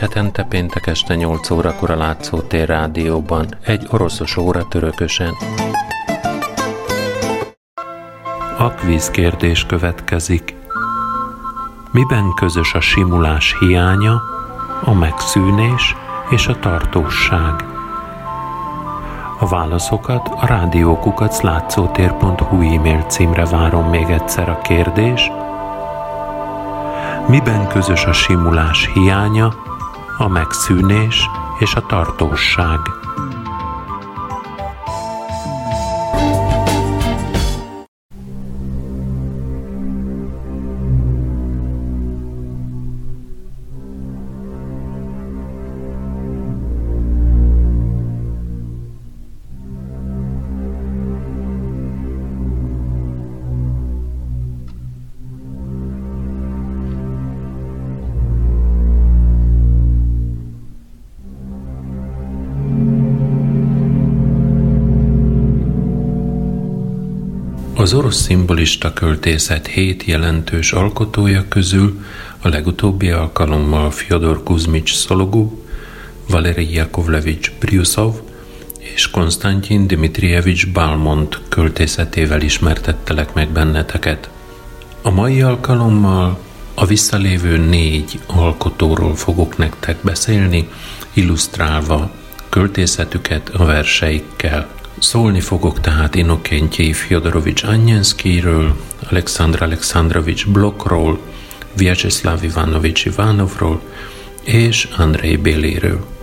Hetente péntek este 8 órakor a Látszótér rádióban, egy oroszos óra törökösen. Akvíz kérdés következik. Miben közös a simulás hiánya, a megszűnés és a tartóság? A válaszokat a rádiókukat látszótér.hu e-mail címre várom még egyszer a kérdés. Miben közös a simulás hiánya, a megszűnés és a tartóság? Orosz szimbolista költészet hét jelentős alkotója közül a legutóbbi alkalommal Fyodor Kuzmics Szologub, Valeri Jakovlevics Briusov és Konstantin Dimitrievics Balmont költészetével ismertettelek meg benneteket. A mai alkalommal a visszalévő négy alkotóról fogok nektek beszélni, illusztrálva költészetüket a verseikkel. Szólni fogok tehát Inokentjei Fyodorovics Anyenszkiről, Alexandr Alexandrovics Blokról, Vyacheslav Ivanovics Ivanovról és Andrei Béléről.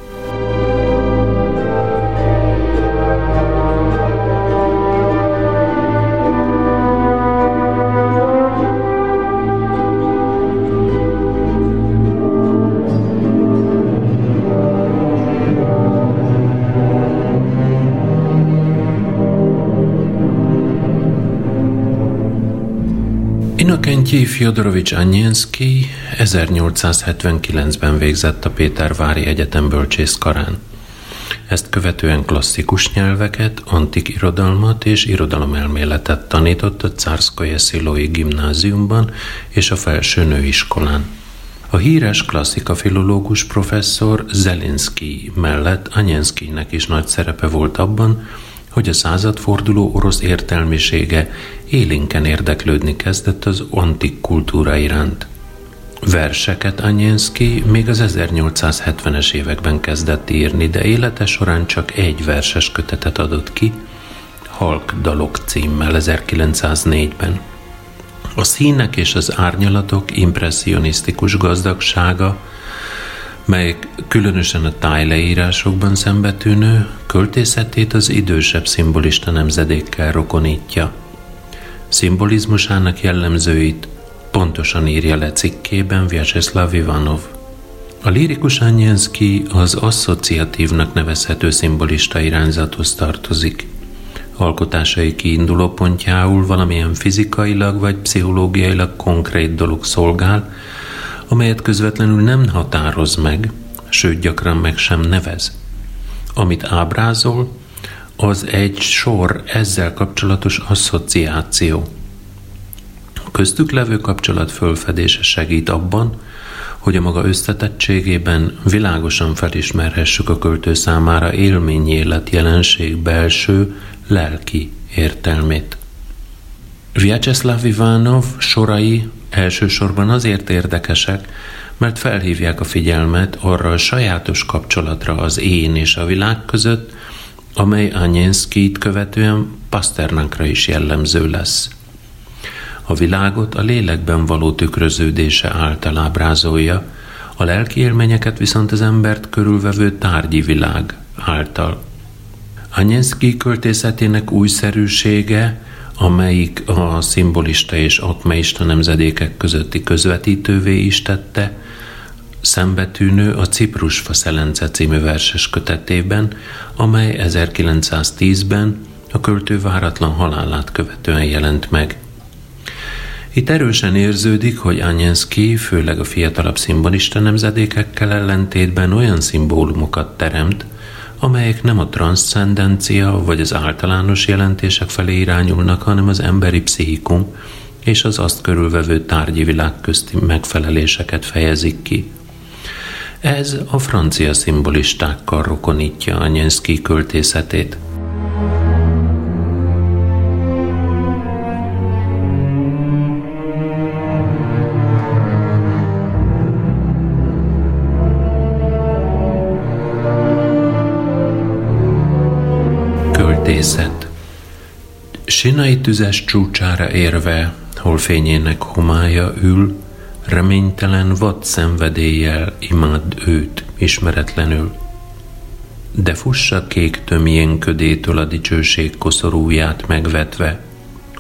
Inokentjei Fyodorovics Anyenszki 1879-ben végzett a Pétervári Egyetem bölcsészkarán. Ezt követően klasszikus nyelveket, antik irodalmat és irodalomelméletet tanított a Cárszkoje Szilói gimnáziumban és a felső nőiskolán. A híres klasszika filológus professzor Zelinski mellett Anyenszkinek is nagy szerepe volt abban, hogy a századforduló orosz értelmisége élénken érdeklődni kezdett az antik kultúra iránt. Verseket Anyenszki még az 1870-es években kezdett írni, de élete során csak egy verses kötetet adott ki, Halk dalok címmel 1904-ben. A színek és az árnyalatok impressionisztikus gazdagsága mely különösen a tájleírásokban szembetűnő költészetét az idősebb szimbolista nemzedékkel rokonítja. Szimbolizmusának jellemzőit pontosan írja le cikkében Vyacheslav Ivanov. A lírikus Anyenszki az asszociatívnak nevezhető szimbolista irányzathoz tartozik. Alkotásai kiinduló pontjául valamilyen fizikailag vagy pszichológiailag konkrét dolog szolgál, amelyet közvetlenül nem határoz meg, sőt gyakran meg sem nevez. Amit ábrázol, az egy sor ezzel kapcsolatos asszociáció. Köztük levő kapcsolat fölfedése segít abban, hogy a maga összetettségében világosan felismerhessük a költő számára élményélet jelenség belső, lelki értelmét. Vyacheslav Ivanov sorai elsősorban azért érdekesek, mert felhívják a figyelmet arra a sajátos kapcsolatra az én és a világ között, amely Anyenszkit követően Pasternakra is jellemző lesz. A világot a lélekben való tükröződése által ábrázolja, a lelki élményeket viszont az embert körülvevő tárgyi világ által. Anyenszki költészetének újszerűsége amelyik a szimbolista és akmeista nemzedékek közötti közvetítővé is tette, szembetűnő a Ciprusfa Szelence című verses kötetében, amely 1910-ben a költő váratlan halálát követően jelent meg. Itt erősen érződik, hogy Anyenszki főleg a fiatalabb szimbolista nemzedékekkel ellentétben olyan szimbólumokat teremt, amelyek nem a transzcendencia vagy az általános jelentések felé irányulnak, hanem az emberi pszichikum és az azt körülvevő tárgyi világ közti megfeleléseket fejezik ki. Ez a francia szimbolistákkal rokonítja Anyenszki költészetét. Sinai tüzes csúcsára érve, hol fényének homája ül, reménytelen vad szenvedéllyel imád őt ismeretlenül. De fussa kék tömjénködétől a dicsőség koszorúját megvetve,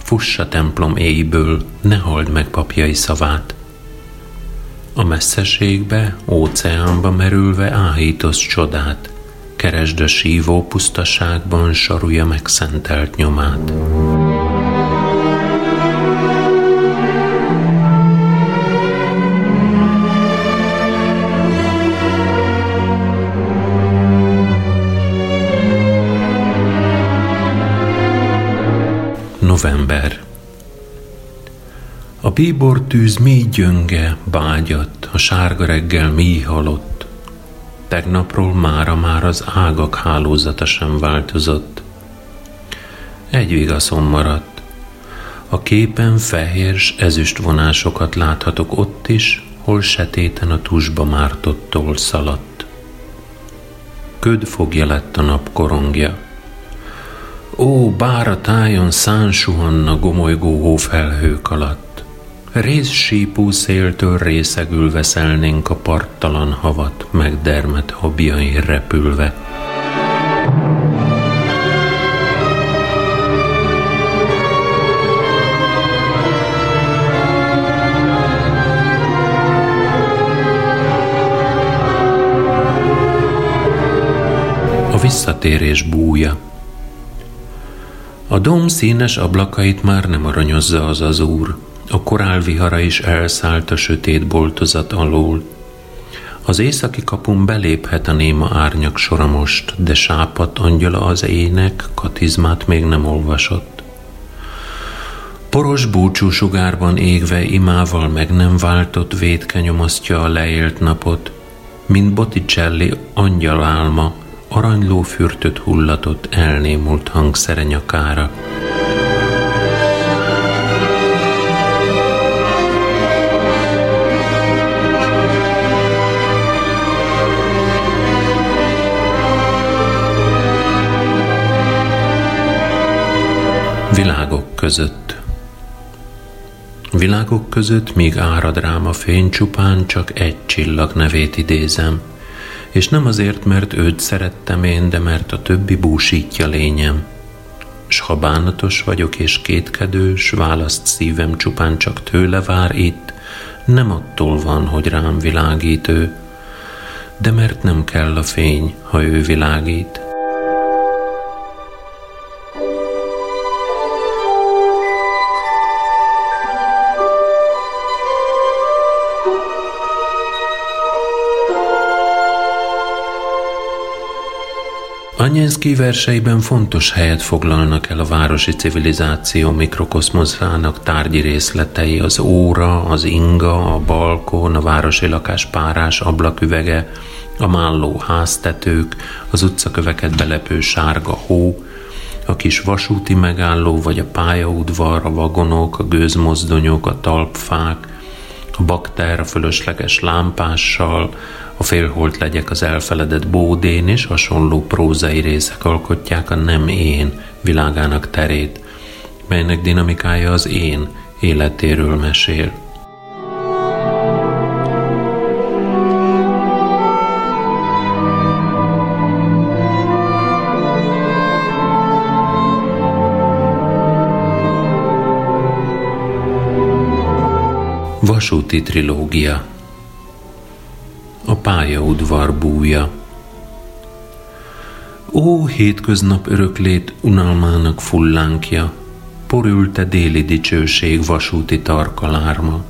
fussa templom éjből, ne halld meg papjai szavát. A messzeségbe, óceánba merülve áhítosz csodát, keresd a sívó pusztaságban sarulja megszentelt nyomát. November A bíbor tűz mély gyönge, bágyat, a sárga reggel mély halott. Tegnapról mára már az ágak hálózata sem változott. Egy vigaszom maradt. A képen fehér ezüst vonásokat láthatok ott is, hol setéten a tusba mártottól szaladt. Köd fogja lett a nap korongja. Ó, bár a tájon szán suhanna gomolygó hófelhők alatt, rész sípú széltől részegül veszelnénk a parttalan havat, megdermet habjain repülve. A visszatérés búja – a dom színes ablakait már nem aranyozza az az úr, a korál vihara is elszállt a sötét boltozat alól. Az északi kapun beléphet a néma árnyak sora most, de sápat angyala az ének, katizmát még nem olvasott. Poros búcsú sugárban égve imával meg nem váltott védke nyomasztja a leélt napot, mint Botticelli angyal álma, aranyló fürtöt hullatott elnémult hangszere nyakára. Világok között Világok között még árad rám a fény csupán, csak egy csillag nevét idézem – és nem azért, mert őt szerettem én, de mert a többi búsítja lényem. S ha bánatos vagyok és kétkedős, választ szívem csupán csak tőle vár itt, nem attól van, hogy rám világít ő, de mert nem kell a fény, ha ő világít. Anyenszki verseiben fontos helyet foglalnak el a városi civilizáció mikrokoszmoszának tárgyi részletei, az óra, az inga, a balkon, a városi lakás párás ablaküvege, a málló háztetők, az utcaköveket belepő sárga hó, a kis vasúti megálló vagy a pályaudvar, a vagonok, a gőzmozdonyok, a talpfák, a bakter a fölösleges lámpással, a félholt legyek az elfeledett bódén és hasonló prózai részek alkotják a nem én világának terét, melynek dinamikája az én életéről mesél. Vasúti trilógia A pályaudvar búja Ó, hétköznap öröklét unalmának fullánkja, porülte déli dicsőség vasúti tarkalárma.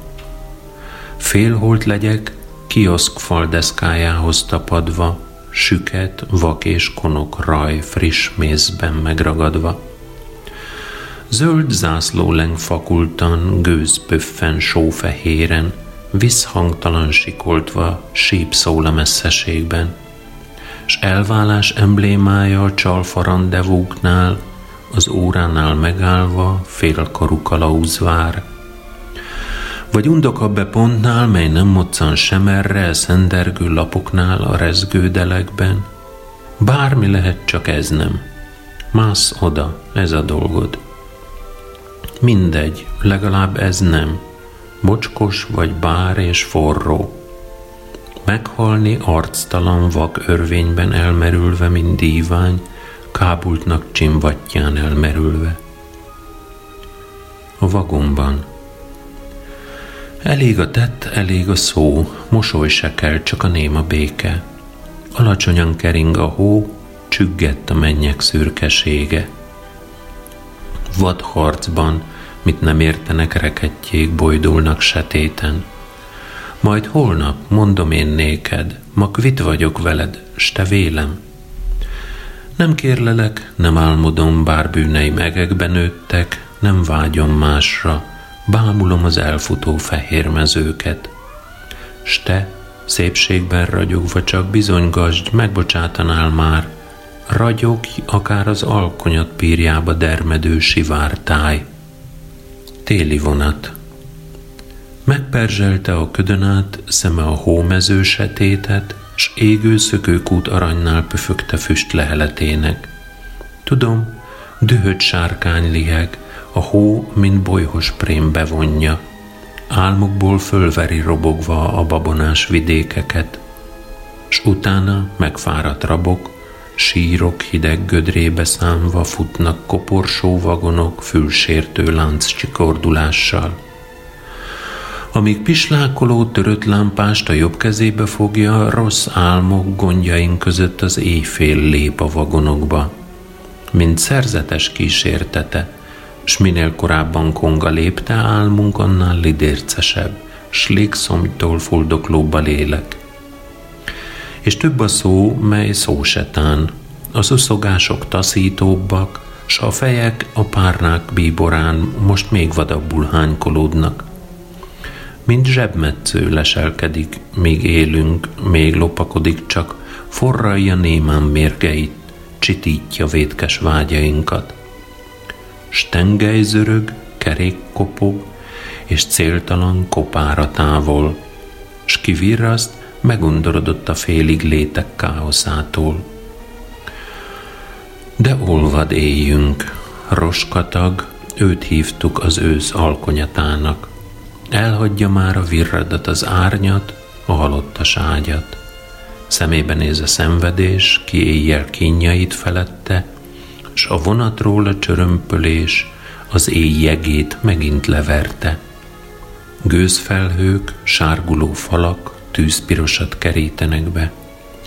Félholt legyek, kioszk faldeszkájához tapadva, süket, vak és konok raj friss mézben megragadva. Zöld zászló leng fakultan, gőz pöffen sófehéren, visszhangtalan sikoltva síp szól a messzeségben, s elválás emblémája a csalfa rendezvúknál, az óránál megállva félkarú kalauz vár. Vagy be pontnál, mely nem moccan sem erre, szendergő lapoknál a rezgődelekben. Bármi lehet, csak ez nem. Mász oda, ez a dolgod. Mindegy, legalább ez nem. Bocskos vagy bár és forró. Meghalni arctalan vak örvényben elmerülve, mint dívány, kábultnak csimvatján elmerülve. A vagonban. Elég a tett, elég a szó, mosoly se kell, csak a néma béke. Alacsonyan kering a hó, csüggett a mennyek szürkesége. Vad harcban, mit nem értenek rekettjék, bojdulnak setéten. Majd holnap mondom én néked, ma kvit vagyok veled, s te vélem. Nem kérlelek, nem álmodom, bár bűneim egekben nőttek, nem vágyom másra, bámulom az elfutó fehér mezőket. S te, szépségben ragyogva csak bizonygasd, megbocsátanál már, ragyog akár az alkonyat pírjába dermedő sivártáj. Téli vonat. Megperzselte a ködön át, szeme a hómező setétet, s égő szökőkút aranynál pöfögte füst leheletének. Tudom, dühött sárkány liheg, a hó, mint bolyhos prém bevonja. Álmukból fölveri robogva a babonás vidékeket, s utána megfáradt rabok, sírok hideg gödrébe számva futnak koporsó vagonok fülsértő lánc csikordulással. Amíg pislákoló törött lámpást a jobb kezébe fogja, rossz álmok gondjaink között az éjfél lép a vagonokba. Mint szerzetes kísértete, s minél korábban konga lépte, álmunk annál lidércesebb, s légszomjtól fuldoklóba lélek. És több a szó, mely szósetán, az uszogások taszítóbbak, s a fejek a párnák bíborán most még vadabbul hánykolódnak mint zsebmetsző leselkedik, míg élünk, még lopakodik csak, forralja némán mérgeit, csitítja vétkes vágyainkat. Stengely zörög, kerék kopog, és céltalan kopára távol, s kivirraszt, megundorodott a félig létek káoszától. De olvad éljünk, roskatag, őt hívtuk az ősz alkonyatának. Elhagyja már a virradat az árnyat, a halottas ágyat. Szemébe néz a szenvedés, ki éjjel kínjait felette, s a vonatról a csörömpölés az éj jegét megint leverte. Gőzfelhők, sárguló falak tűzpirosat kerítenek be,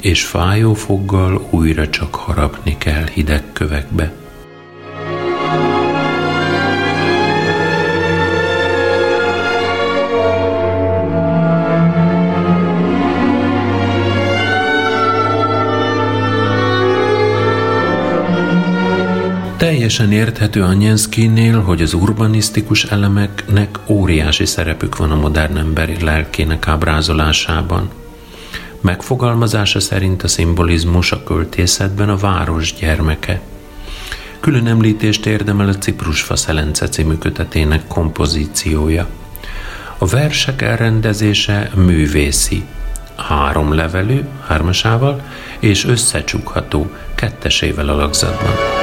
és fájó foggal újra csak harapni kell hideg kövekbe. Teljesen érthető Anyenszkinél, hogy az urbanisztikus elemeknek óriási szerepük van a modern emberi lelkének ábrázolásában. Megfogalmazása szerint a szimbolizmus a költészetben a város gyermeke. Külön említést érdemel a Ciprusfa Szelence című kötetének kompozíciója. A versek elrendezése művészi, három levelű, hármasával, és összecsukható, kettesével alakzatban.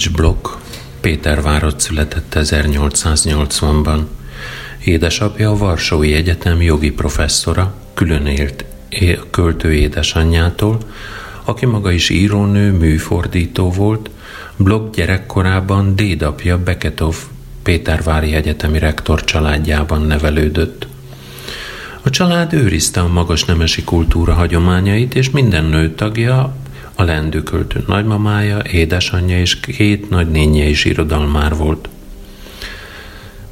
Alexandrovics Blok Pétervárot született 1880-ban. Édesapja a Varsói Egyetem jogi professzora, külön élt költő édesanyjától, aki maga is írónő, műfordító volt, Blok gyerekkorában dédapja Beketov Pétervári Egyetemi rektor családjában nevelődött. A család őrizte a magas nemesi kultúra hagyományait, és minden nő a lendőköltő nagymamája, édesanyja és két nagynénye is irodalmár volt.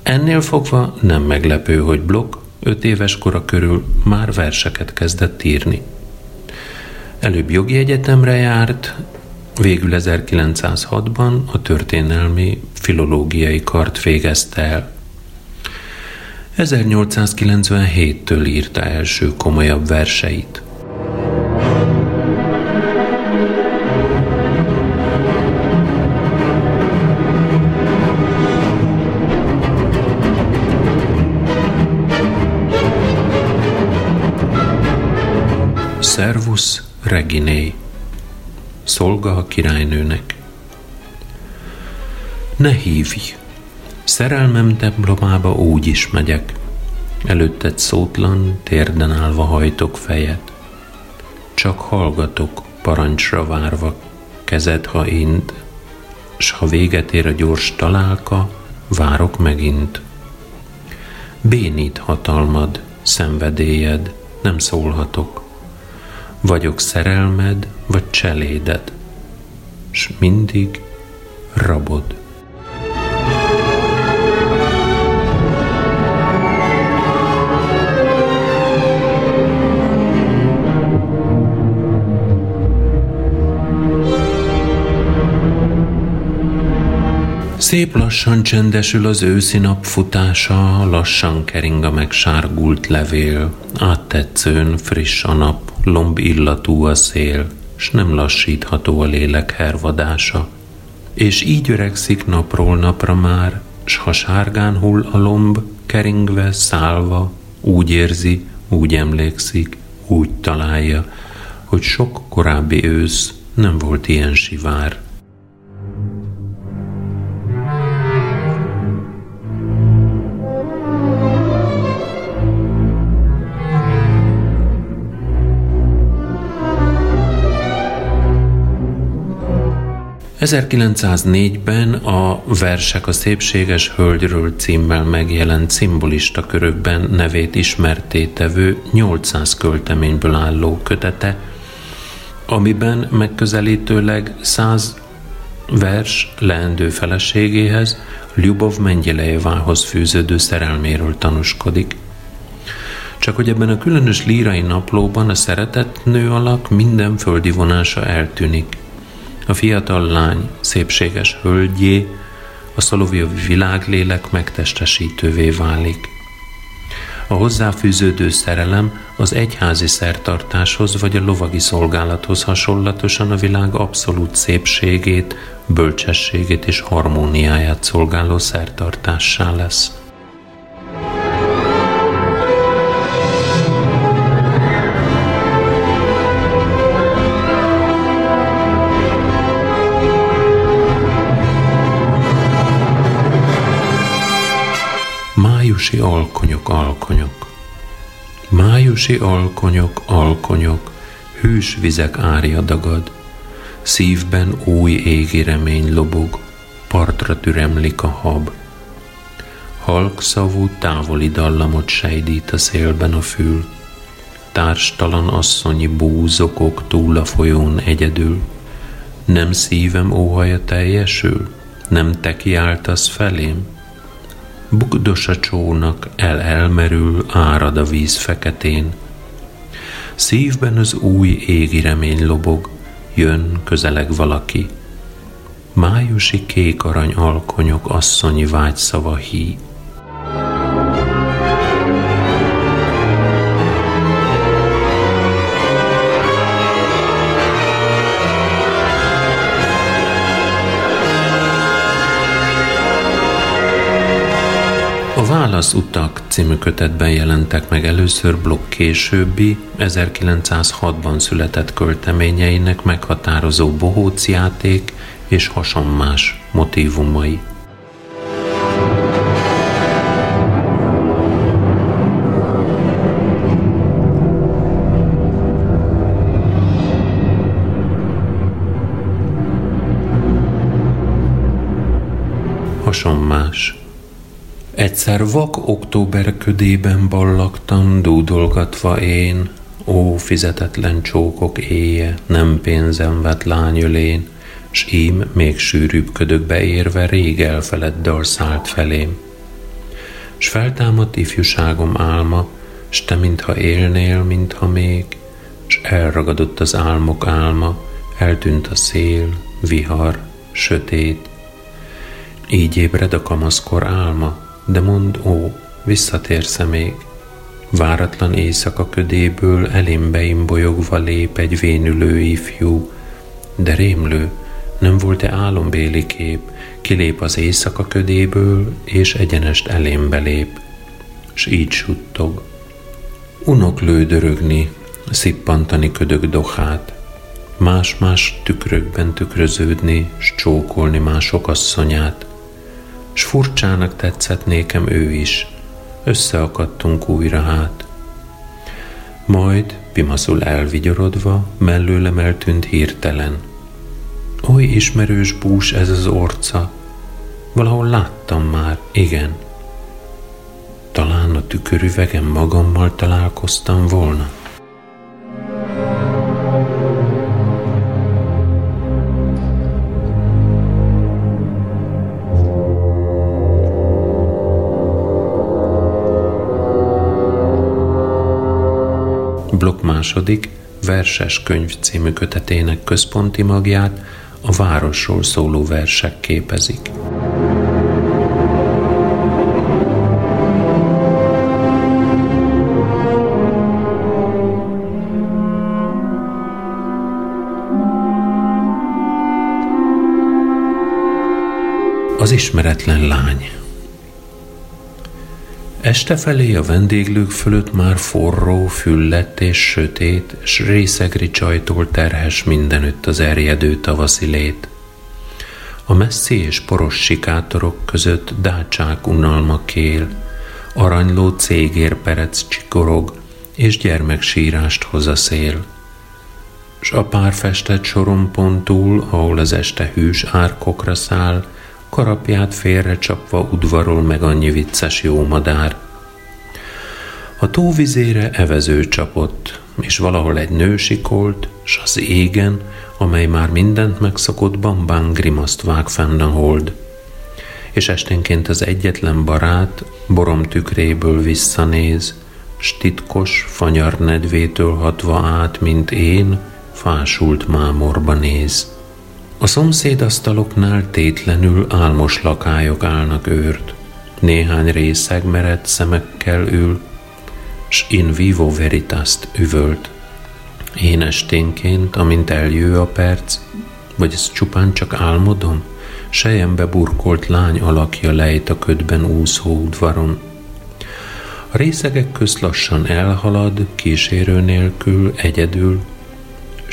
Ennél fogva nem meglepő, hogy Blok öt éves kora körül már verseket kezdett írni. Előbb jogi egyetemre járt, végül 1906-ban a történelmi filológiai kart végezte el. 1897-től írta első komolyabb verseit. Servus Reginé Szolga a királynőnek Ne hívj! Szerelmem templomába úgy is megyek, előtted szótlan, térden állva hajtok fejet. Csak hallgatok, parancsra várva, kezed, ha int, s ha véget ér a gyors találka, várok megint. Bénít hatalmad, szenvedélyed, nem szólhatok. Vagyok szerelmed, vagy cseléded, s mindig rabod. Szép lassan csendesül az őszi nap futása, lassan kering a megsárgult levél, áttetszőn friss a nap, lomb illatú a szél, s nem lassítható a lélek hervadása. És így öregszik napról napra már, s ha sárgán hull a lomb, keringve, szállva, úgy érzi, úgy emlékszik, úgy találja, hogy sok korábbi ősz nem volt ilyen sivár. 1904-ben a Versek a szépséges hölgyről címmel megjelent szimbolista körökben nevét ismerté tevő 800 költeményből álló kötete, amiben megközelítőleg 100 vers leendő feleségéhez, Lyubov Mengyelejevához fűződő szerelméről tanúskodik. Csak hogy ebben a különös lírai naplóban a szeretett nő alak minden földi vonása eltűnik – a fiatal lány szépséges hölgyé, a szoloviovi világlélek megtestesítővé válik. A hozzáfűződő szerelem az egyházi szertartáshoz vagy a lovagi szolgálathoz hasonlatosan a világ abszolút szépségét, bölcsességét és harmóniáját szolgáló szertartássá lesz. Májusi alkonyok, alkonyok. Májusi alkonyok, alkonyok, hűs vizek árja dagad, szívben új égi remény lobog, partra türemlik a hab. Halk szavú távoli dallamot sejdít a szélben a fül, társtalan asszonyi búzokok túl a folyón egyedül. Nem szívem óhaja teljesül? Nem te kiáltasz felém? Bugdos a csónak, el-elmerül, árad a víz feketén. Szívben az új égi remény lobog, jön közeleg valaki. Májusi kék arany alkonyok asszonyi vágyszava hí. Válaszutak című kötetben jelentek meg először Blokk későbbi, 1906-ban született költeményeinek meghatározó bohóciáték és hasonmás motivumai. Hasonmás Egyszer vak október ködében ballagtam, dúdolgatva én, ó, fizetetlen csókok éje, nem pénzem vett lányölén, s ím még sűrűbb ködökbe érve rég elfelett dal szállt felém. S feltámadt ifjúságom álma, s te mintha élnél, mintha még, s elragadott az álmok álma, eltűnt a szél, vihar, sötét. Így ébred a kamaszkor álma, de mond, ó, visszatérsz még? Váratlan éjszaka ködéből elém beimbolyogva lép egy vénülő ifjú, de rémlő, nem volt-e álombéli kép, kilép az éjszaka ködéből, és egyenest elém belép, s így suttog. Unok lődörögni, szippantani ködök dohát, más-más tükrökben tükröződni, s csókolni mások asszonyát, s furcsának tetszett nékem ő is, összeakadtunk újra hát. Majd, pimaszul elvigyorodva, mellőlem eltűnt hirtelen. Oly ismerős bús ez az orca, valahol láttam már, igen. Talán a tükörüvegem magammal találkoztam volna. Blokk második, verses könyv című kötetének központi magját a városról szóló versek képezik. Az ismeretlen lány Este felé a vendéglők fölött már forró, füllett és sötét, s részegri csajtól terhes mindenütt az erjedő tavaszi lét. A messzi és poros sikátorok között dácsák unalma kél, aranyló cégérperec csikorog, és gyermeksírást hoz a szél. S a pár festett sorompon túl, ahol az este hűs árkokra száll, karapját félre csapva udvarol meg annyi vicces jó madár. A tóvizére evező csapott, és valahol egy nő sikolt, s az égen, amely már mindent megszokott, bambán grimaszt vág fenn a hold. És esténként az egyetlen barát borom tükréből visszanéz, s titkos, fanyar nedvétől hatva át, mint én, fásult mámorba néz. A szomszédasztaloknál tétlenül álmos lakályok állnak őrt. Néhány részeg mered szemekkel ül, s in vivo veritaszt üvölt. Én esténként, amint eljő a perc, vagy ez csupán csak álmodom, sejembe burkolt lány alakja lejt a ködben úszó udvaron. A részegek közt lassan elhalad, kísérő nélkül, egyedül,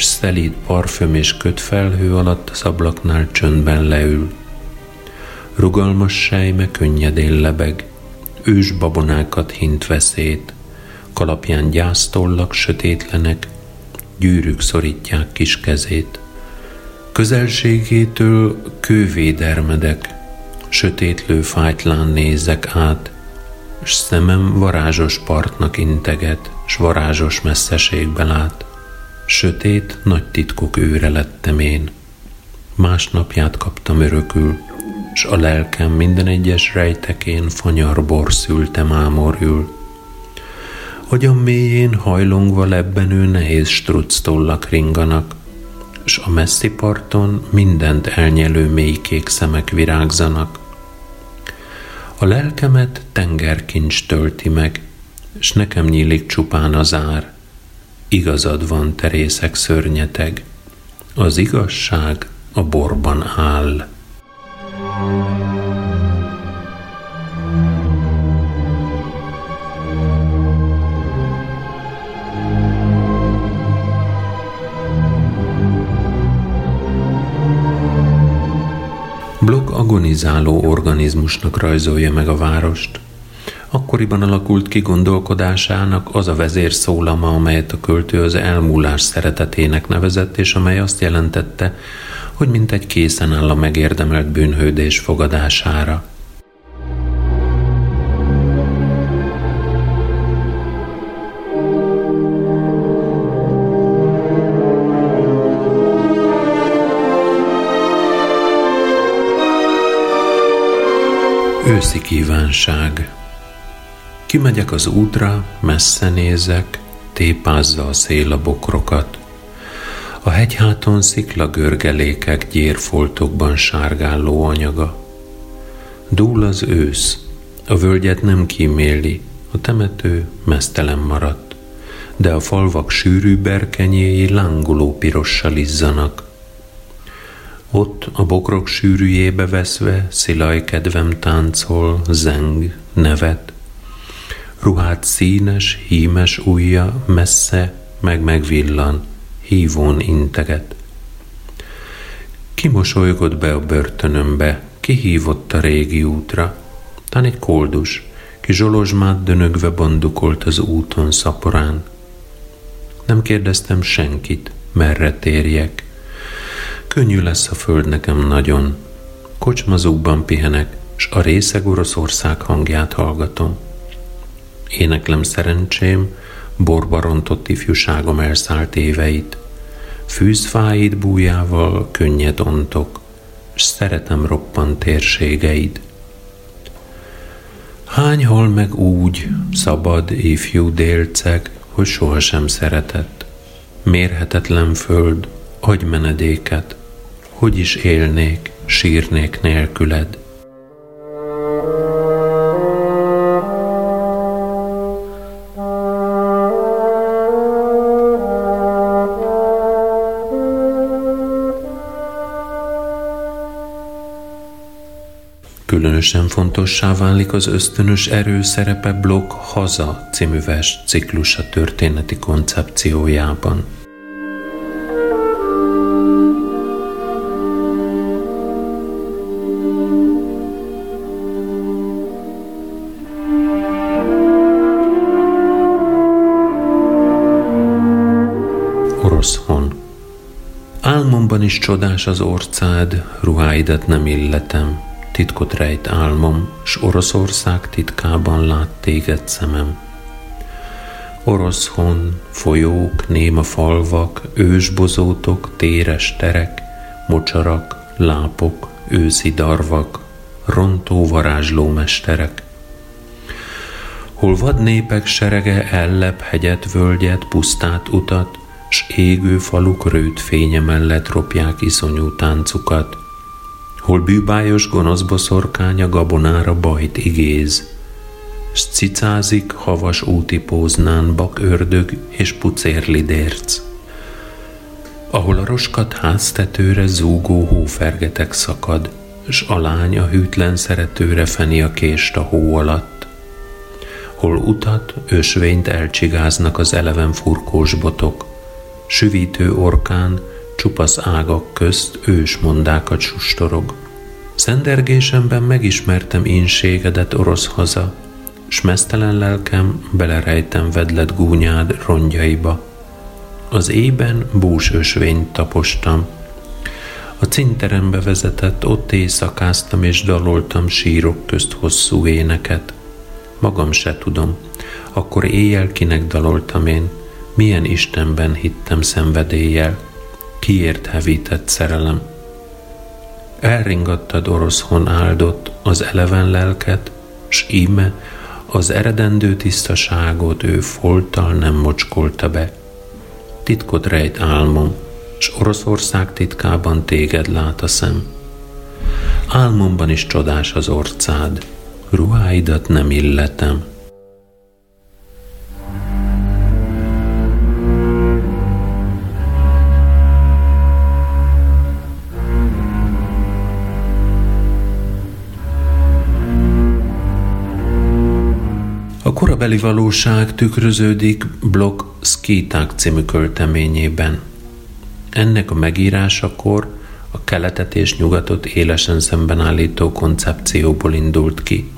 szelíd parfüm és kötfelhő alatt az ablaknál csöndben leül. Rugalmas sejme könnyedén lebeg, ős babonákat hint veszét, kalapján gyásztollak sötétlenek, gyűrűk szorítják kis kezét. Közelségétől kővédermedek, sötétlő fájtlán nézek át, s szemem varázsos partnak integet, s varázsos messzeségbe lát. Sötét, nagy titkok őre lettem én. Másnapját kaptam örökül, s a lelkem minden egyes rejtekén fanyar bor szülte mámorül. Agyam mélyén hajlongva lebbenő nehéz structollak ringanak, s a messzi parton mindent elnyelő mélykék szemek virágzanak. A lelkemet tengerkincs tölti meg, s nekem nyílik csupán az ár, Igazad van, terészek szörnyeteg, az igazság a borban áll. Blog agonizáló organizmusnak rajzolja meg a várost, akkoriban alakult ki gondolkodásának az a vezérszólama, amelyet a költő az elmúlás szeretetének nevezett, és amely azt jelentette, hogy mintegy készen áll a megérdemelt bűnhődés fogadására. Őszi kívánság Kimegyek az útra, messze nézek, tépázza a szél a bokrokat. A hegyháton szikla görgelékek gyérfoltokban sárgálló anyaga. Dúl az ősz, a völgyet nem kíméli, a temető mesztelen maradt, de a falvak sűrű berkenyéi lángoló pirossal izzanak. Ott a bokrok sűrűjébe veszve szilaj kedvem táncol, zeng, nevet. Ruhát színes, hímes ujja messze meg megvillan, hívón integet. Ki mosolygott be a börtönömbe, ki hívott a régi útra? Tán egy koldus, ki zsolozsmát dönögve bandukolt az úton szaporán. Nem kérdeztem senkit, merre térjek. Könnyű lesz a föld nekem nagyon. Kocsmazókban pihenek, s a részeg Oroszország hangját hallgatom. Éneklem szerencsém, borba rontott ifjúságom elszállt éveit. Fűzfáid bújával könnyed ontok, s szeretem roppant térségeid. Hány hal meg úgy, szabad, ifjú délceg, hogy sohasem szeretett. Mérhetetlen föld, adj menedéket, hogy is élnék, sírnék nélküled. Különösen fontossá válik az ösztönös erő szerepe blokk Haza című vers ciklusa történeti koncepciójában. Orosz hon. Álmomban is csodás az orcád, ruháidat nem illetem, titkot rejt álmom, s Oroszország titkában lát téged szemem. Oroszhon, folyók, néma falvak, ősbozótok, téres terek, mocsarak, lápok, őszi darvak, rontó varázsló mesterek. Hol vad népek serege ellep hegyet, völgyet, pusztát utat, s égő faluk rőt fénye mellett ropják iszonyú táncukat, hol bűbájos gonosz boszorkánya gabonára bajt igéz, s cicázik havas úti póznán bak ördög és pucérli dérc. Ahol a roskat háztetőre zúgó hófergetek szakad, s a lány a hűtlen szeretőre feni a kést a hó alatt. Hol utat, ösvényt elcsigáznak az eleven furkós botok, süvítő orkán, csupasz ágak közt ős mondákat sustorog. Szendergésemben megismertem énségedet orosz haza, s mesztelen lelkem belerejtem vedlet gúnyád rongyaiba. Az ében bús ösvényt tapostam. A cinterembe vezetett, ott éjszakáztam és daloltam sírok közt hosszú éneket. Magam se tudom, akkor éjjel kinek daloltam én, milyen Istenben hittem szenvedéllyel, kiért hevített szerelem. Elringattad oroszhon áldott az eleven lelket, s íme az eredendő tisztaságot ő folttal nem mocskolta be. Titkot rejt álmom, s Oroszország titkában téged lát a szem. Álmomban is csodás az orcád, ruháidat nem illetem, korabeli valóság tükröződik Blok Skiták című költeményében. Ennek a megírásakor a keletet és nyugatot élesen szemben állító koncepcióból indult ki.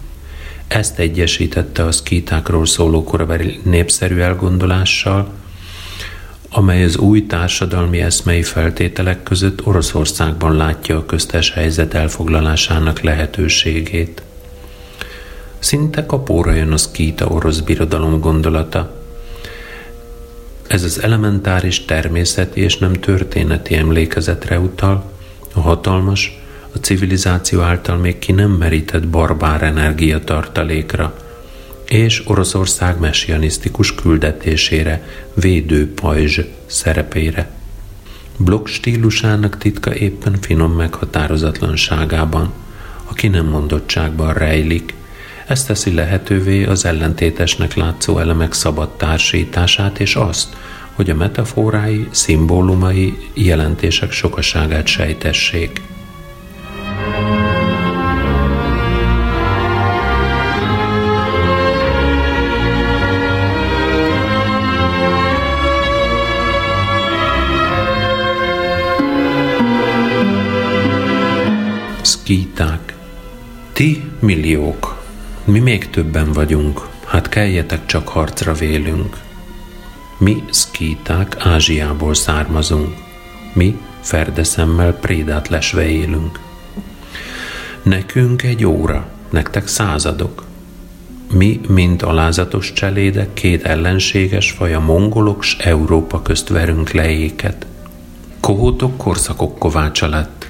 Ezt egyesítette a szkítákról szóló korabeli népszerű elgondolással, amely az új társadalmi eszmei feltételek között Oroszországban látja a köztes helyzet elfoglalásának lehetőségét. Szinte kapóra jön a szkíta orosz birodalom gondolata. Ez az elementáris természeti és nem történeti emlékezetre utal, a hatalmas, a civilizáció által még ki nem merített barbár energia tartalékra, és Oroszország messianisztikus küldetésére, védő pajzs szerepére. Blokk stílusának titka éppen finom meghatározatlanságában, aki nem mondottságban rejlik, ez teszi lehetővé az ellentétesnek látszó elemek szabad társítását és azt, hogy a metaforái, szimbólumai, jelentések sokaságát sejtessék. Szkíták. Ti milliók, mi még többen vagyunk, hát keljetek csak harcra vélünk. Mi szkíták Ázsiából származunk, mi ferdeszemmel prédát lesve élünk. Nekünk egy óra, nektek századok. Mi, mint alázatos cselédek, két ellenséges faj, a mongolok s Európa közt verünk leéket. Kohótok korszakok kovácsa lett,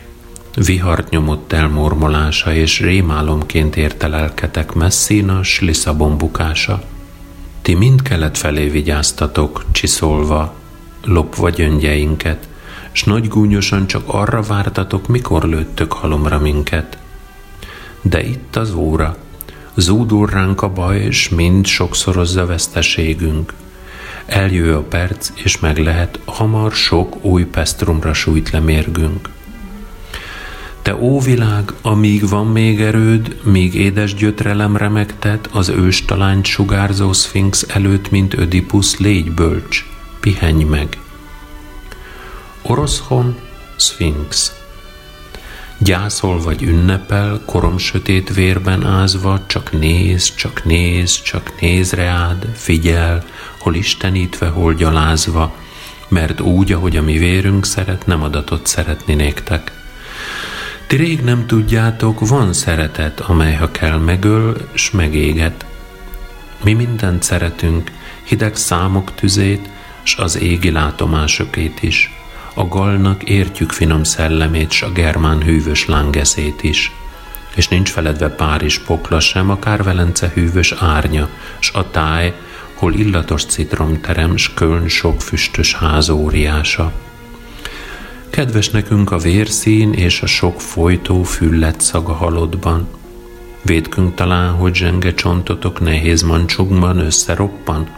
vihart nyomott el mormolása, és rémálomként érte lelketek messzinas Lisszabon bukása. Ti mind kelet felé vigyáztatok, csiszolva, lopva gyöngyeinket, s nagy gúnyosan csak arra vártatok, mikor lőttök halomra minket. De itt az óra, zúdul ránk a baj, és mind sokszorozza veszteségünk. Eljő a perc, és meg lehet, hamar sok új pesztrumra sújt lemérgünk. Te ó világ, amíg van még erőd, míg édes gyötrelem remektet, az őstalányt sugárzó szfinx előtt, mint Ödipusz, légy bölcs, pihenj meg. Oroszhon, szfinx. Gyászol vagy ünnepel, korom sötét vérben ázva, csak néz, csak néz, csak néz reád, figyel, hol istenítve, hol gyalázva, mert úgy, ahogy a mi vérünk szeret, nem adatot szeretni néktek. Ti rég nem tudjátok, van szeretet, amely ha kell megöl, s megéget. Mi mindent szeretünk, hideg számok tüzét, s az égi látomásokét is. A galnak értjük finom szellemét, s a germán hűvös lángeszét is. És nincs feledve Párizs pokla sem, akár Velence hűvös árnya, s a táj, hol illatos citromterem, s Köln sok füstös ház óriása. Kedves nekünk a vérszín és a sok folytó füllet szaga halodban. Védkünk talán, hogy zsenge csontotok nehéz mancsukban összeroppan?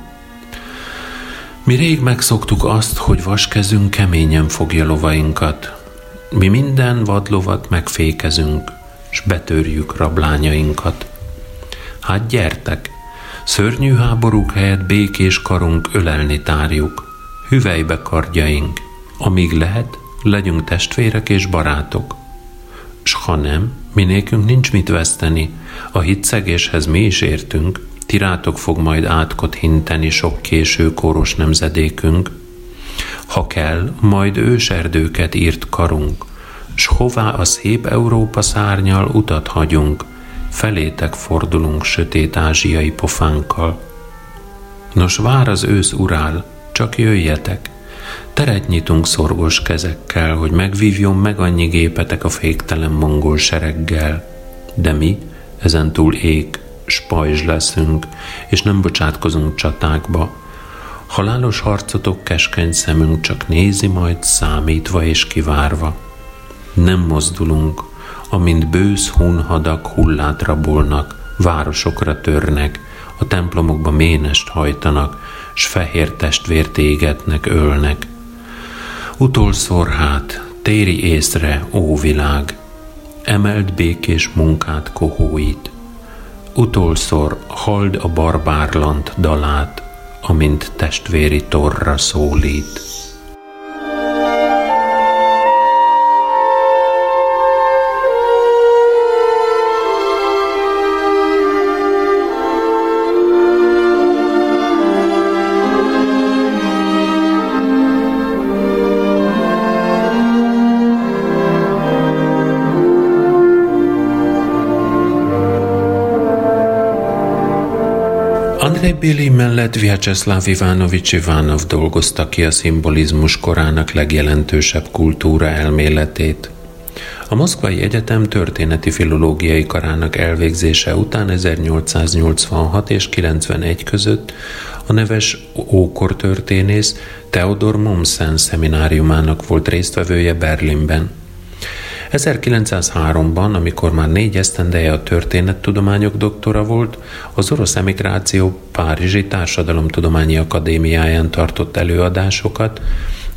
Mi rég megszoktuk azt, hogy vaskezünk keményen fogja lovainkat. Mi minden vadlovat megfékezünk, s betörjük rablányainkat. Hát gyertek, szörnyű háborúk helyett békés karunk ölelni tárjuk, hüvelybe kardjaink, amíg lehet, legyünk testvérek és barátok. S ha nem, minékünk nincs mit veszteni, a hitszegéshez mi is értünk, tirátok fog majd átkot hinteni sok késő kóros nemzedékünk. Ha kell, majd őserdőket írt karunk, s hová a szép Európa szárnyal utat hagyunk, felétek fordulunk sötét ázsiai pofánkkal. Nos, vár az ősz urál, csak jöjjetek, Teret nyitunk szorgos kezekkel, hogy megvívjon meg annyi gépetek a féktelen mongol sereggel. De mi ezen túl ég, spajzs leszünk, és nem bocsátkozunk csatákba. Halálos harcotok keskeny szemünk csak nézi majd számítva és kivárva. Nem mozdulunk, amint bősz hunhadak hullát rabolnak, városokra törnek, a templomokba ménest hajtanak, s fehér testvért égetnek, ölnek. Utolszor hát, téri észre, ó világ, emelt békés munkát kohóit. Utolszor hald a barbárlant dalát, amint testvéri torra szólít. Andrei Béli mellett Vyacheslav Ivanovics Ivanov dolgozta ki a szimbolizmus korának legjelentősebb kultúra elméletét. A Moszkvai Egyetem történeti filológiai karának elvégzése után 1886 és 91 között a neves ókor történész Theodor Mommsen szemináriumának volt résztvevője Berlinben. 1903-ban, amikor már négy esztendeje a történettudományok doktora volt, az orosz emigráció Párizsi Társadalomtudományi Akadémiáján tartott előadásokat,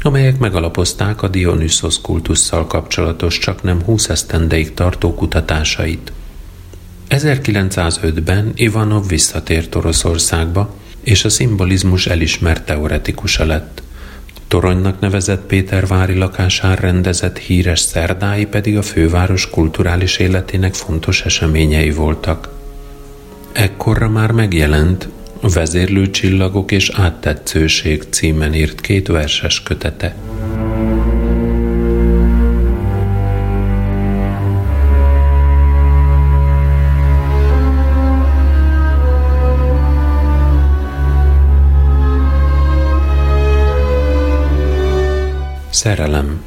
amelyek megalapozták a Dionysos kultusszal kapcsolatos csak nem 20 esztendeig tartó kutatásait. 1905-ben Ivanov visszatért Oroszországba, és a szimbolizmus elismert teoretikusa lett. Toronynak nevezett Pétervári lakásán rendezett híres szerdái pedig a főváros kulturális életének fontos eseményei voltak. Ekkorra már megjelent Vezérlő csillagok és áttetszőség címen írt két verses kötete. Szerelem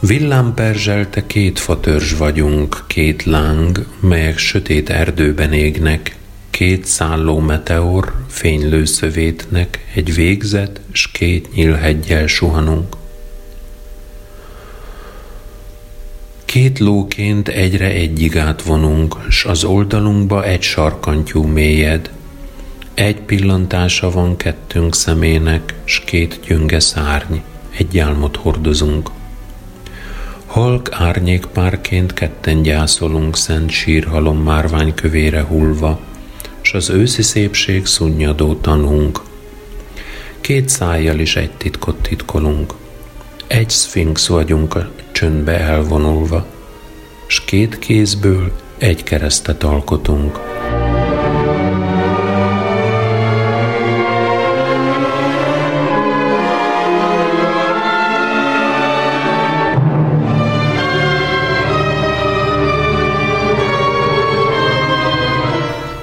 Villámperzselte két fatörzs vagyunk, két láng, melyek sötét erdőben égnek, két szálló meteor fénylő szövétnek egy végzet, s két nyílhegyel suhanunk. Két lóként egyre egyig átvonunk, s az oldalunkba egy sarkantyú mélyed. Egy pillantása van kettőnk szemének, s két gyönge szárny, egy álmot hordozunk. Halk árnyékpárként ketten gyászolunk szent sírhalom márvány kövére hullva, s az őszi szépség szunnyadó tanunk. Két szájjal is egy titkot titkolunk, egy szfinx vagyunk a csöndbe elvonulva, s két kézből egy keresztet alkotunk.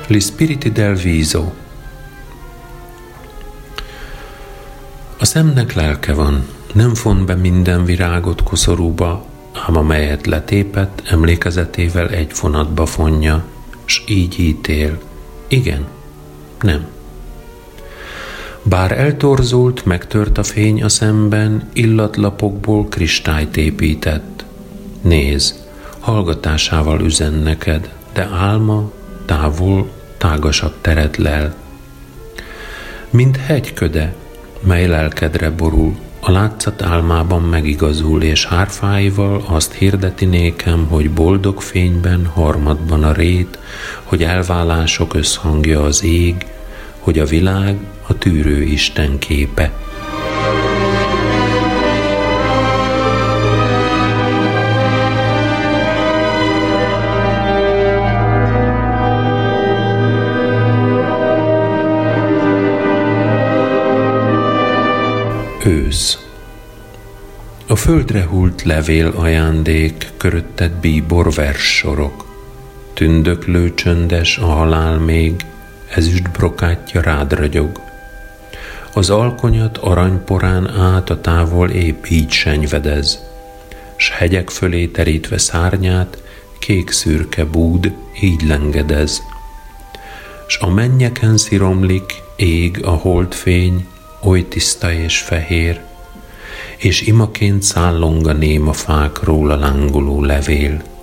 Gli spiriti del viso. A szemnek lelke van, nem font be minden virágot koszorúba, ám amelyet letépett, emlékezetével egy fonatba fonja, s így ítél. Igen, nem. Bár eltorzult, megtört a fény a szemben, illatlapokból kristályt épített. Néz, hallgatásával üzen neked, de álma távol tágasabb teret lel. Mint hegyköde, mely lelkedre borul, a látszat álmában megigazul, és hárfáival azt hirdeti nékem, hogy boldog fényben harmadban a rét, hogy elvállások összhangja az ég, hogy a világ a tűrő Isten képe. Ősz A földre hult levél ajándék, körötted bíbor sorok, Tündöklő csöndes a halál még, ezüst brokátja rád ragyog. Az alkonyat aranyporán át a távol épp így senyvedez, S hegyek fölé terítve szárnyát, kék szürke búd így lengedez. S a mennyeken sziromlik, ég a holdfény, oly tiszta és fehér, és imaként szállong a néma fákról a lángoló levél.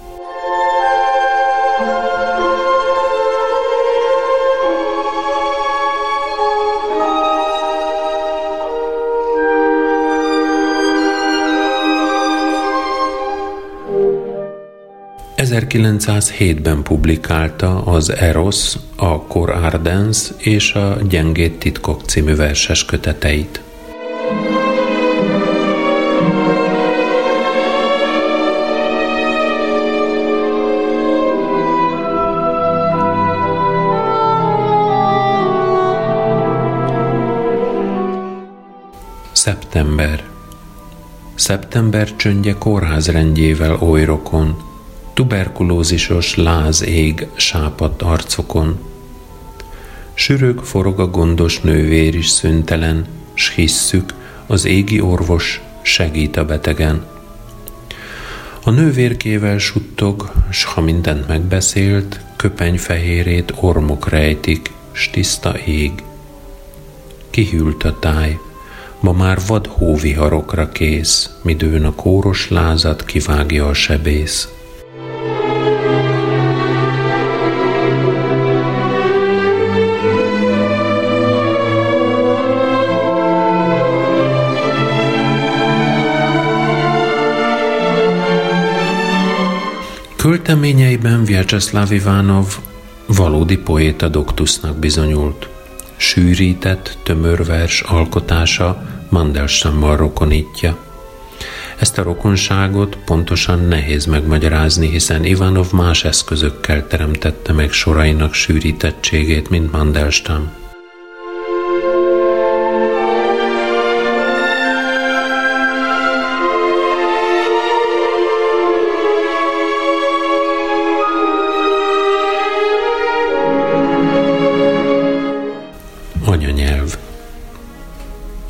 ...1907-ben publikálta az Eros, a Cor Ardens és a Gyengét titkok című verses köteteit. Szeptember Szeptember csöndje kórházrendjével oly rokon, tuberkulózisos láz ég sápadt arcokon. Sürög forog a gondos nővér is szüntelen, s hisszük, az égi orvos segít a betegen. A nővérkével suttog, s ha mindent megbeszélt, köpenyfehérét ormok rejtik, s tiszta ég. Kihűlt a táj, ma már vad hóviharokra kész, midőn a kóros lázat kivágja a sebész. Költeményeiben Vyacheslav Ivanov valódi poéta doktusnak bizonyult. Sűrített, tömör vers alkotása Mandelstammal rokonítja. Ezt a rokonságot pontosan nehéz megmagyarázni, hiszen Ivanov más eszközökkel teremtette meg sorainak sűrítettségét, mint Mandelstam.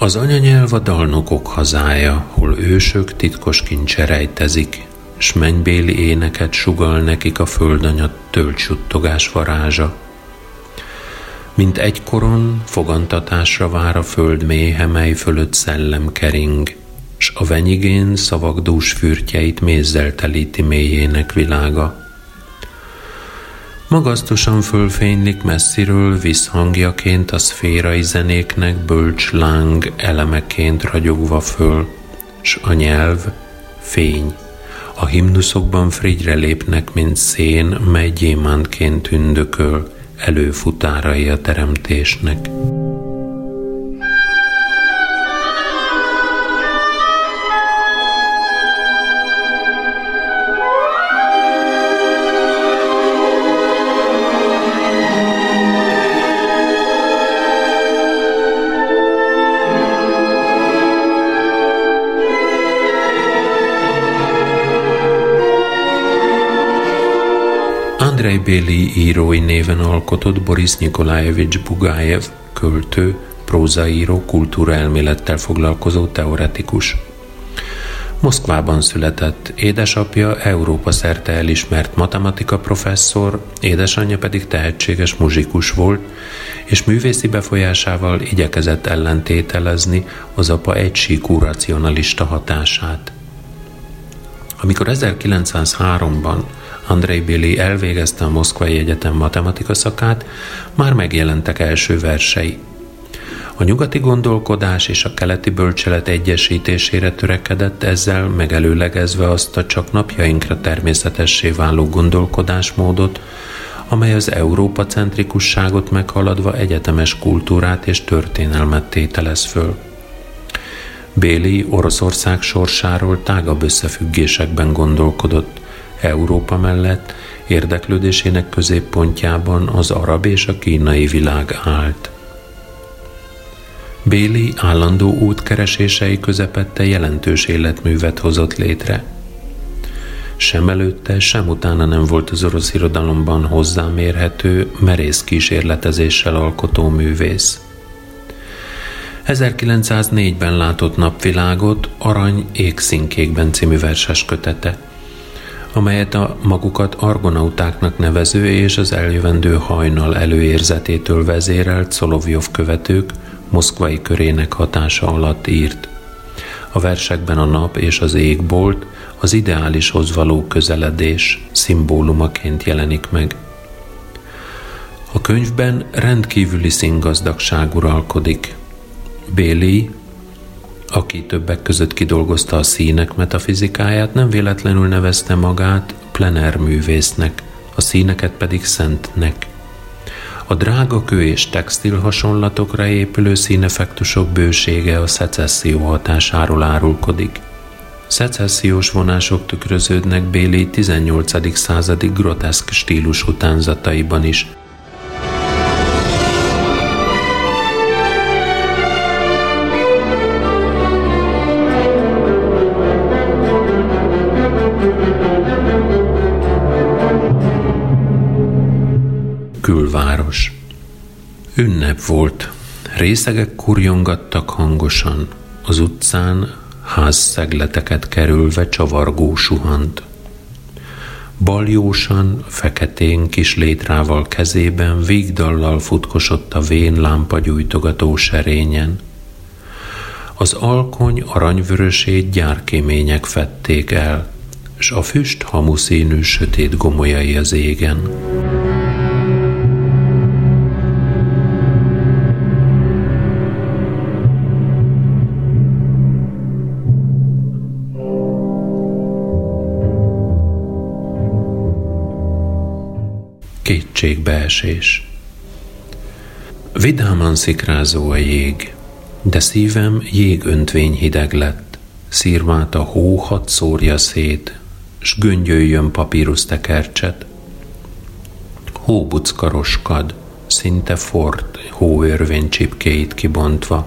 Az anyanyelv a dalnokok hazája, hol ősök titkos kincse rejtezik, s mennybéli éneket sugal nekik a földanya töltsuttogás varázsa. Mint egykoron fogantatásra vár a föld méhe, mely fölött szellem kering, s a venyigén szavak dús fürtjeit mézzel telíti mélyének világa. Magasztosan fölfénylik messziről visszhangjaként a szférai zenéknek bölcs láng elemeként ragyogva föl, s a nyelv fény. A himnuszokban frigyre lépnek, mint szén, mely gyémántként tündököl, előfutárai a teremtésnek. Andrei Béli írói néven alkotott Boris Nikolajevics Bugájev, költő, prózaíró, kultúraelmélettel foglalkozó teoretikus. Moszkvában született, édesapja Európa szerte elismert matematika professzor, édesanyja pedig tehetséges muzsikus volt, és művészi befolyásával igyekezett ellentételezni az apa egysíkú racionalista hatását. Amikor 1903-ban Andrei Billy elvégezte a Moszkvai Egyetem matematika szakát, már megjelentek első versei. A nyugati gondolkodás és a keleti bölcselet egyesítésére törekedett, ezzel megelőlegezve azt a csak napjainkra természetessé váló gondolkodásmódot, amely az Európa centrikusságot meghaladva egyetemes kultúrát és történelmet tételez föl. Béli Oroszország sorsáról tágabb összefüggésekben gondolkodott. Európa mellett érdeklődésének középpontjában az arab és a kínai világ állt. Béli állandó útkeresései közepette jelentős életművet hozott létre. Sem előtte, sem utána nem volt az orosz irodalomban hozzámérhető, merész kísérletezéssel alkotó művész. 1904-ben látott napvilágot Arany égszínkékben című verses kötete – amelyet a magukat argonautáknak nevező és az eljövendő hajnal előérzetétől vezérelt Szolovjov követők moszkvai körének hatása alatt írt. A versekben a nap és az égbolt az ideálishoz való közeledés szimbólumaként jelenik meg. A könyvben rendkívüli színgazdagság uralkodik. Béli aki többek között kidolgozta a színek metafizikáját, nem véletlenül nevezte magát plener művésznek, a színeket pedig szentnek. A drága kő és textil hasonlatokra épülő színeffektusok bősége a szecesszió hatásáról árulkodik. Szecessziós vonások tükröződnek Béli 18. századi groteszk stílus utánzataiban is – Ünnep volt. Részegek kurjongattak hangosan. Az utcán házszegleteket kerülve csavargó suhant. Baljósan, feketén kis létrával kezében végdallal futkosott a vén lámpagyújtogató serényen. Az alkony aranyvörösét gyárkémények fették el, s a füst hamuszínű sötét gomolyai az égen. Kétségbeesés. Vidáman szikrázó a jég, de szívem jégöntvény hideg lett, szírmát a hó hat szórja szét, s göngyöljön papírus tekercset. Hóbucka roskad, szinte fort hóörvény csipkéit kibontva.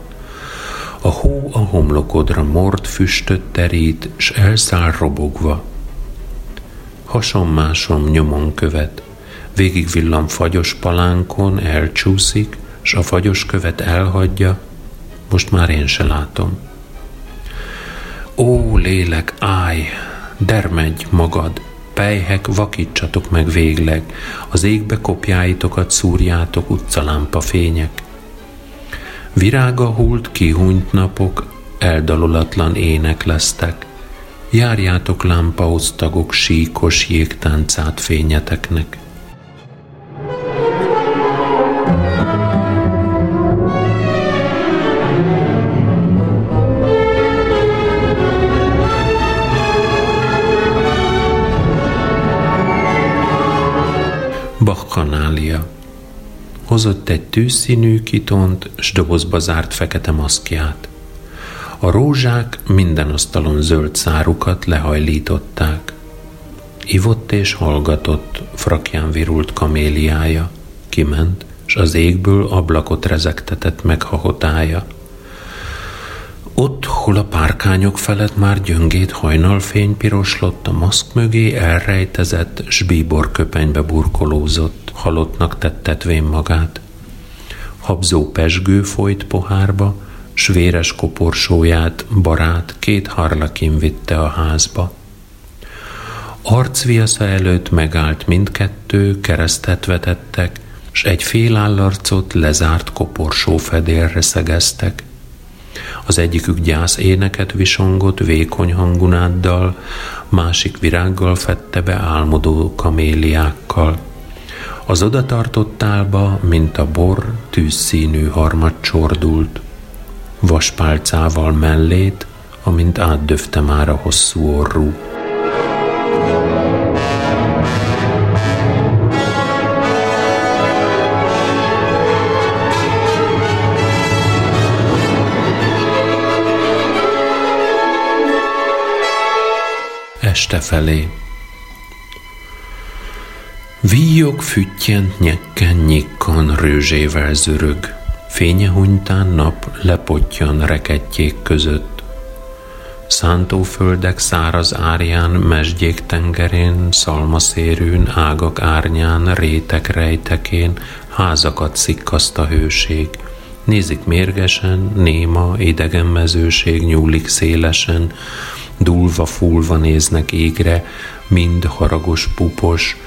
A hó a homlokodra mord füstöt terít, s elszáll robogva. Hasonmásom nyomon követ, végig villam fagyos palánkon, elcsúszik, s a fagyos követ elhagyja, most már én se látom. Ó, lélek, állj, dermedj magad, pejhek, vakítsatok meg végleg, az égbe kopjáitokat szúrjátok utcalámpa fények. Virága hult, kihúnyt napok, eldalolatlan ének lesztek, járjátok lámpa osztagok síkos jégtáncát fényeteknek. Bakkanália. Hozott egy tűzszínű kitont, s dobozba zárt fekete maszkját. A rózsák minden asztalon zöld szárukat lehajlították. Ivott és hallgatott, frakján virult kaméliája. Kiment, s az égből ablakot rezektetett meghahotája. Ott, hol a párkányok felett már gyöngét hajnalfény piroslott, a maszk mögé elrejtezett, s bíbor köpenybe burkolózott, halottnak tettetvén magát. Habzó pesgő folyt pohárba, s véres koporsóját barát két harlakin vitte a házba. Arcviasza előtt megállt mindkettő, keresztet vetettek, s egy félállarcot lezárt koporsó fedélre szegeztek – az egyikük gyász éneket visongott vékony hangunáddal, másik virággal fette be álmodó kaméliákkal. Az odatartott tálba, mint a bor, tűzszínű harmat csordult. Vaspálcával mellét, amint átdöfte már a hosszú orrú. Este felé. Víjog füttyent nyekken nyikkan rőzsével zörög, fénye hunytán nap lepottyan reketjék között. Szántóföldek száraz árján, mesdjék tengerén, szalmaszérűn, ágak árnyán, rétek rejtekén házakat szikkaszt a hőség. Nézik mérgesen, néma, idegen mezőség nyúlik szélesen, dulva fulva néznek égre, mind haragos pupos,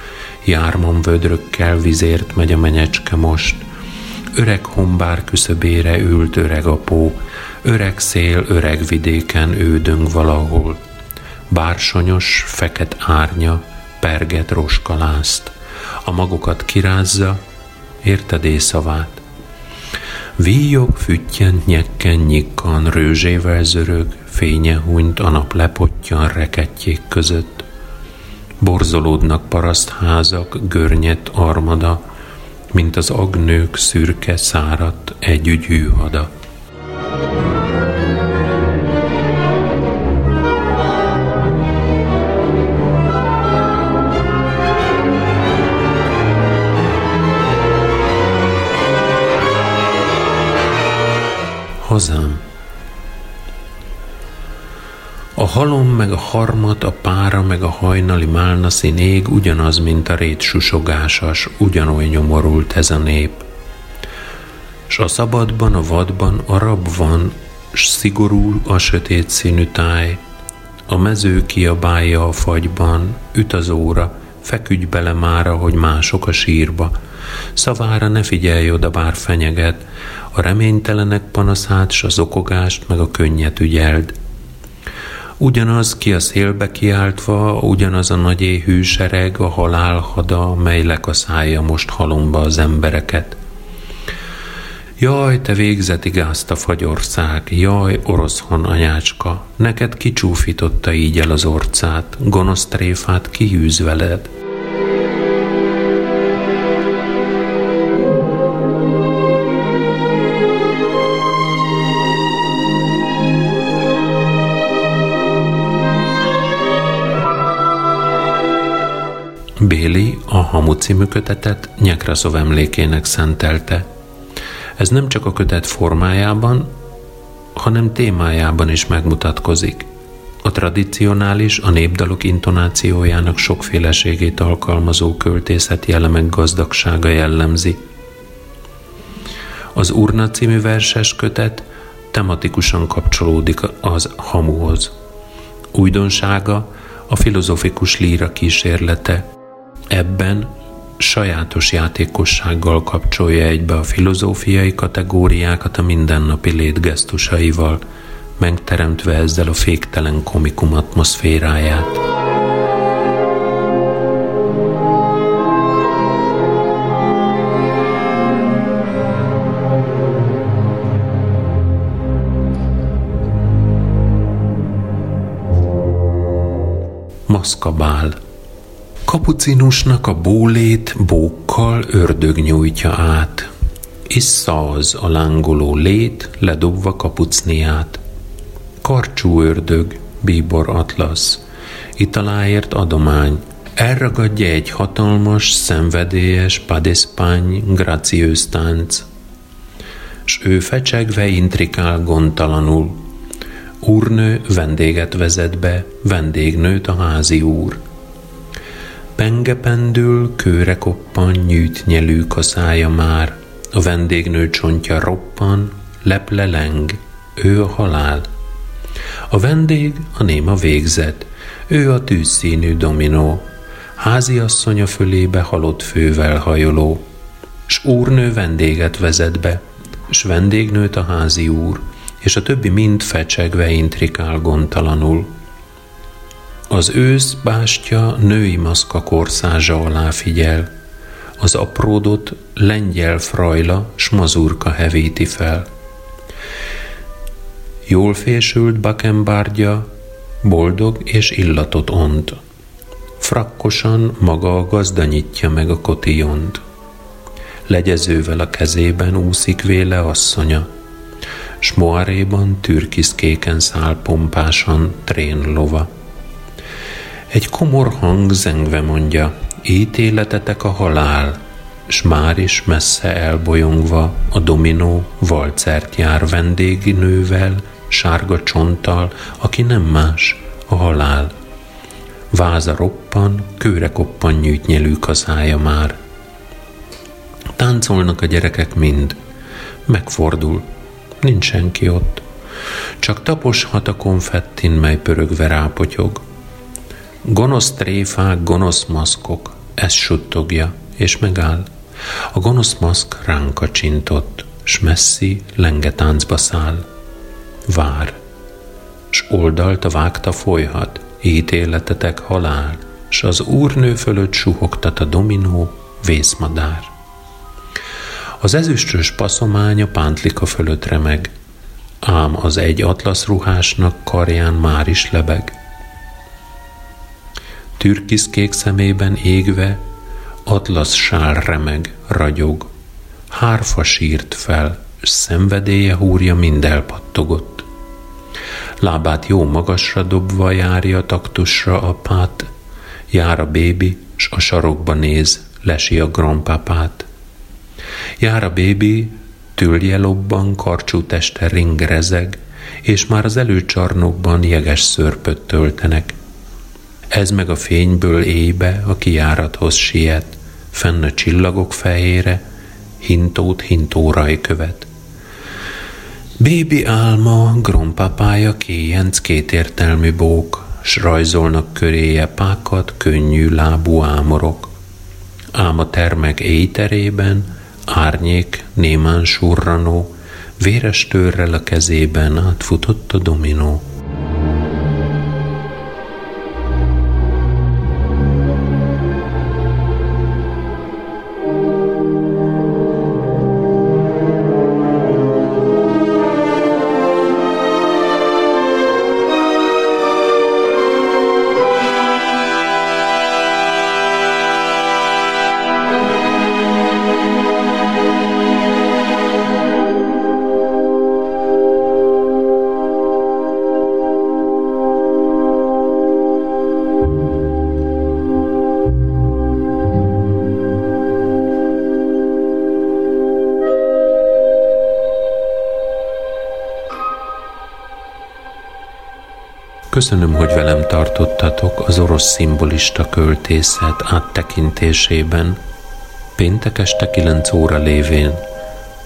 jármon vödrökkel vizért megy a menyecske most. Öreg hombár küszöbére ült öreg apó, öreg szél öreg vidéken ődöng valahol. Bársonyos, feket árnya, perget roskalázt, a magokat kirázza, érted észavát. Víjog, füttyen, nyekken, nyikkan, rőzsével zörög, fénye hunyt a nap lepottyan reketjék között. Borzolódnak parasztházak, görnyet armada, mint az agnők szürke szárat együgyű hada. Hazám, halom meg a harmat, a pára meg a hajnali málna szín ég ugyanaz, mint a rét susogásas, ugyanoly nyomorult ez a nép. S a szabadban, a vadban a rab van, s szigorú a sötét színű táj. A mező kiabálja a fagyban, üt az óra, feküdj bele mára, hogy mások a sírba. Szavára ne figyelj oda, bár fenyeget, a reménytelenek panaszát, s az okogást, meg a könnyet ügyeld. Ugyanaz ki a szélbe kiáltva, ugyanaz a nagy éhű a halálhada, mely lekaszálja most halomba az embereket. Jaj, te végzeti a fagyország, jaj, oroszhon anyácska, neked kicsúfította így el az orcát, gonosz tréfát kihűz veled. Béli a Hamu című kötetet Nyekraszov emlékének szentelte. Ez nem csak a kötet formájában, hanem témájában is megmutatkozik. A tradicionális, a népdalok intonációjának sokféleségét alkalmazó költészeti elemek gazdagsága jellemzi. Az Urna című verses kötet tematikusan kapcsolódik az hamuhoz. Újdonsága a filozofikus líra kísérlete, Ebben sajátos játékossággal kapcsolja egybe a filozófiai kategóriákat a mindennapi létgesztusaival, megteremtve ezzel a féktelen komikum atmoszféráját. Maszkabál Kapucinusnak a bólét bókkal ördög nyújtja át. Issza az a lángoló lét, ledobva kapucniát. Karcsú ördög, bíbor atlasz, italáért adomány, elragadja egy hatalmas, szenvedélyes, padeszpány, graciős tánc, s ő fecsegve intrikál gondtalanul. Úrnő vendéget vezet be, vendégnőt a házi úr. Penge pendül, kőre koppan, nyűt nyelű kaszája már, a vendégnő csontja roppan, lepleleng, ő a halál. A vendég a néma végzet, ő a tűzszínű dominó, háziasszonya fölébe halott fővel hajoló, s úrnő vendéget vezet be, s vendégnőt a házi úr, és a többi mind fecsegve intrikál gondtalanul. Az ősz bástya női maszka korszázsa alá figyel, az apródot lengyel frajla s mazurka hevíti fel. Jól fésült bakembárdja, boldog és illatot ont. Frakkosan maga a gazda nyitja meg a kotillont. Legyezővel a kezében úszik véle asszonya, s moaréban türkiszkéken száll pompásan trén lova. Egy komor hang zengve mondja, ítéletetek a halál, s már is messze elbolyongva a dominó valcert jár vendéginővel, sárga csonttal, aki nem más, a halál. Váza roppan, kőre koppan nyűjtnyelű kazája már. Táncolnak a gyerekek mind. Megfordul. Nincs senki ott. Csak taposhat a konfettin, mely pörögve rápotyog. Gonosz tréfák, gonosz maszkok, ez suttogja, és megáll. A gonosz maszk ránka csintott, s messzi lengetáncba száll. Vár, s oldalt a vágta folyhat, ítéletetek halál, s az úrnő fölött suhogtat a dominó vészmadár. Az ezüstös paszománya pántlika fölött remeg, ám az egy atlaszruhásnak karján már is lebeg, Türkiszkék szemében égve, atlasz sál remeg, ragyog. Hárfa sírt fel, s szenvedélye húrja mind elpattogott. Lábát jó magasra dobva járja taktusra apát, jár a bébi, s a sarokba néz, lesi a grandpapát. Jár a bébi, tülje lobban, karcsú teste ringrezeg, és már az előcsarnokban jeges szörpöt töltenek. Ez meg a fényből ébe a kiárathoz siet, fenn a csillagok fejére, hintót hintóraj követ. Bébi álma, grompapája kéjenc kétértelmű bók, s rajzolnak köréje pákat, könnyű lábú ámorok. Álma termek éjterében, árnyék, némán surranó, véres törrel a kezében átfutott a dominó. Köszönöm, hogy velem tartottatok az orosz szimbolista költészet áttekintésében, péntek este 9 óra lévén.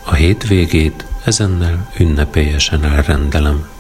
A hétvégét ezennel ünnepélyesen elrendelem.